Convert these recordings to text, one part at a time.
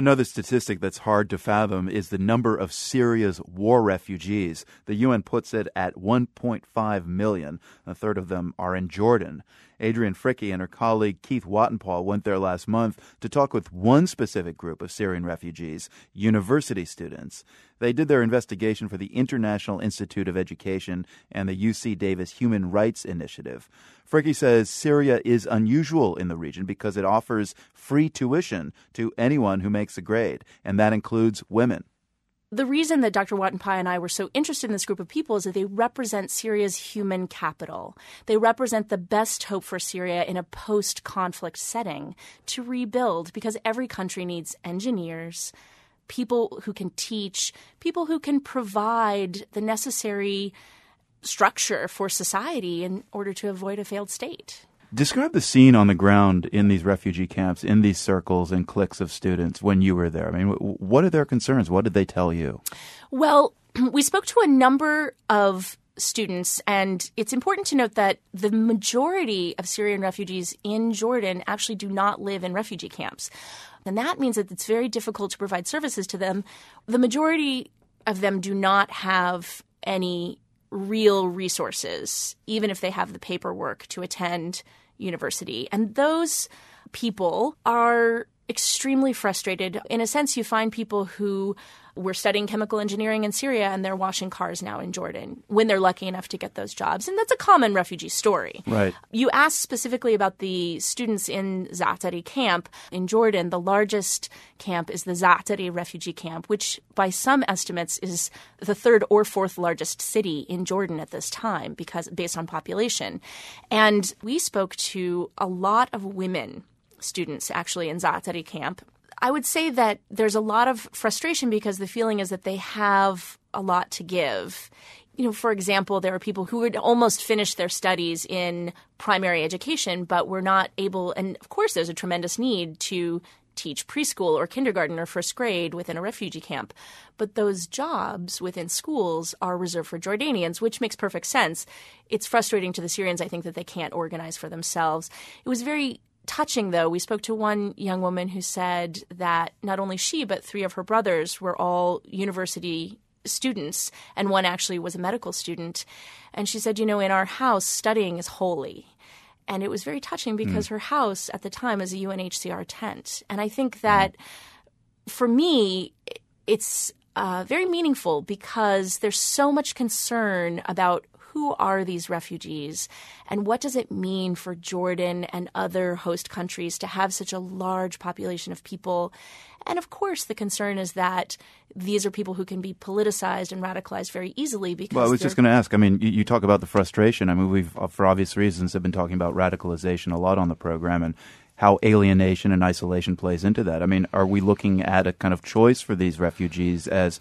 Another statistic that's hard to fathom is the number of Syria's war refugees. The UN puts it at 1.5 million. A third of them are in Jordan. Adrienne Fricke and her colleague Keith Watenpaugh went there last month to talk with one specific group of Syrian refugees, university students. They did their investigation for the International Institute of Education and the UC Davis Human Rights Initiative. Fricke says Syria is unusual in the region because it offers free tuition to anyone who makes a grade, and that includes women the reason that Dr. Watenpaugh and I were so interested in this group of people is that they represent Syria's human capital. They represent the best hope for Syria in a post conflict setting to rebuild because every country needs engineers, people who can teach, people who can provide the necessary structure for society in order to avoid a failed state. Describe the scene on the ground in these refugee camps, in these circles and cliques of students when you were there. I mean, what are their concerns? What did they tell you? Well, we spoke to a number of students, and it's important to note that the majority of Syrian refugees in Jordan actually do not live in refugee camps. And that means that it's very difficult to provide services to them. The majority of them do not have any real resources, even if they have the paperwork to attend university. And those people are extremely frustrated. In a sense, you find people who were studying chemical engineering in Syria and they're washing cars now in Jordan when they're lucky enough to get those jobs. And that's a common refugee story. Right. You asked specifically about the students in Za'atari camp in Jordan. The largest camp is the Za'atari refugee camp, which by some estimates is the third or fourth largest city in Jordan at this time because based on population. And we spoke to a lot of women students actually in Za'atari camp. I would say that there's a lot of frustration because the feeling is that they have a lot to give. You know, for example, there are people who would almost finish their studies in primary education, but were not able, and of course, there's a tremendous need to teach preschool or kindergarten or first grade within a refugee camp. But those jobs within schools are reserved for Jordanians, which makes perfect sense. It's frustrating to the Syrians, I think, that they can't organize for themselves. It was very touching, though. We spoke to one young woman who said that not only she, but three of her brothers were all university students, and one actually was a medical student. And she said, You know, in our house, studying is holy. And it was very touching because mm. her house at the time was a UNHCR tent. And I think that for me, it's uh, very meaningful because there's so much concern about who are these refugees and what does it mean for Jordan and other host countries to have such a large population of people? And of course, the concern is that these are people who can be politicized and radicalized very easily because. Well, I was just going to ask. I mean, you, you, talk about the frustration. I mean, we've, uh, for obvious reasons, have been talking about radicalization a lot on the program and how alienation and isolation plays into that. I mean, are we looking at a kind of choice for these refugees as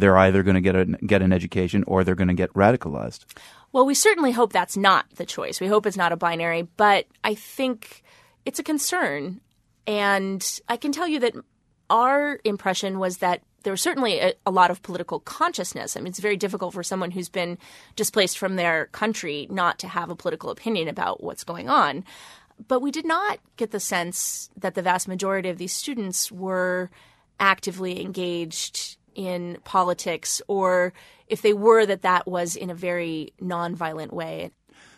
they're either going to get get an education or they're going to get radicalized. Well, we certainly hope that's not the choice. We hope it's not a binary, but I think it's a concern. And I can tell you that our impression was that there was certainly a, a, lot of political consciousness. I mean, it's very difficult for someone who's been displaced from their country not to have a political opinion about what's going on. But we did not get the sense that the vast majority of these students were actively engaged in politics or if they were that that was in a very nonviolent way.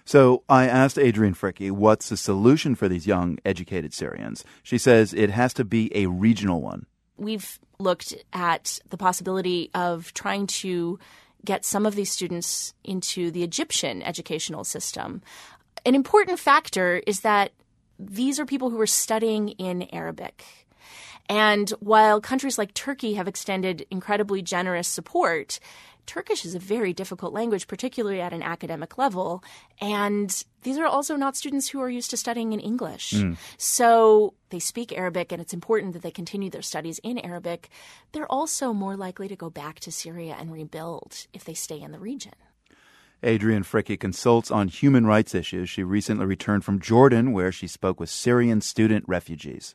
So I asked Adrienne Fricke, what's the solution for these young, educated Syrians? She says it has to be a regional one. We've looked at the possibility of trying to get some of these students into the Egyptian educational system. An important factor is that these are people who are studying in Arabic. And while countries like Turkey have extended incredibly generous support, Turkish is a very difficult language, particularly at an academic level. And these are also not students who are used to studying in English. Mm. So they speak Arabic, and it's important that they continue their studies in Arabic. They're also more likely to go back to Syria and rebuild if they stay in the region. Adrienne Fricke consults on human rights issues. She recently returned from Jordan, where she spoke with Syrian student refugees.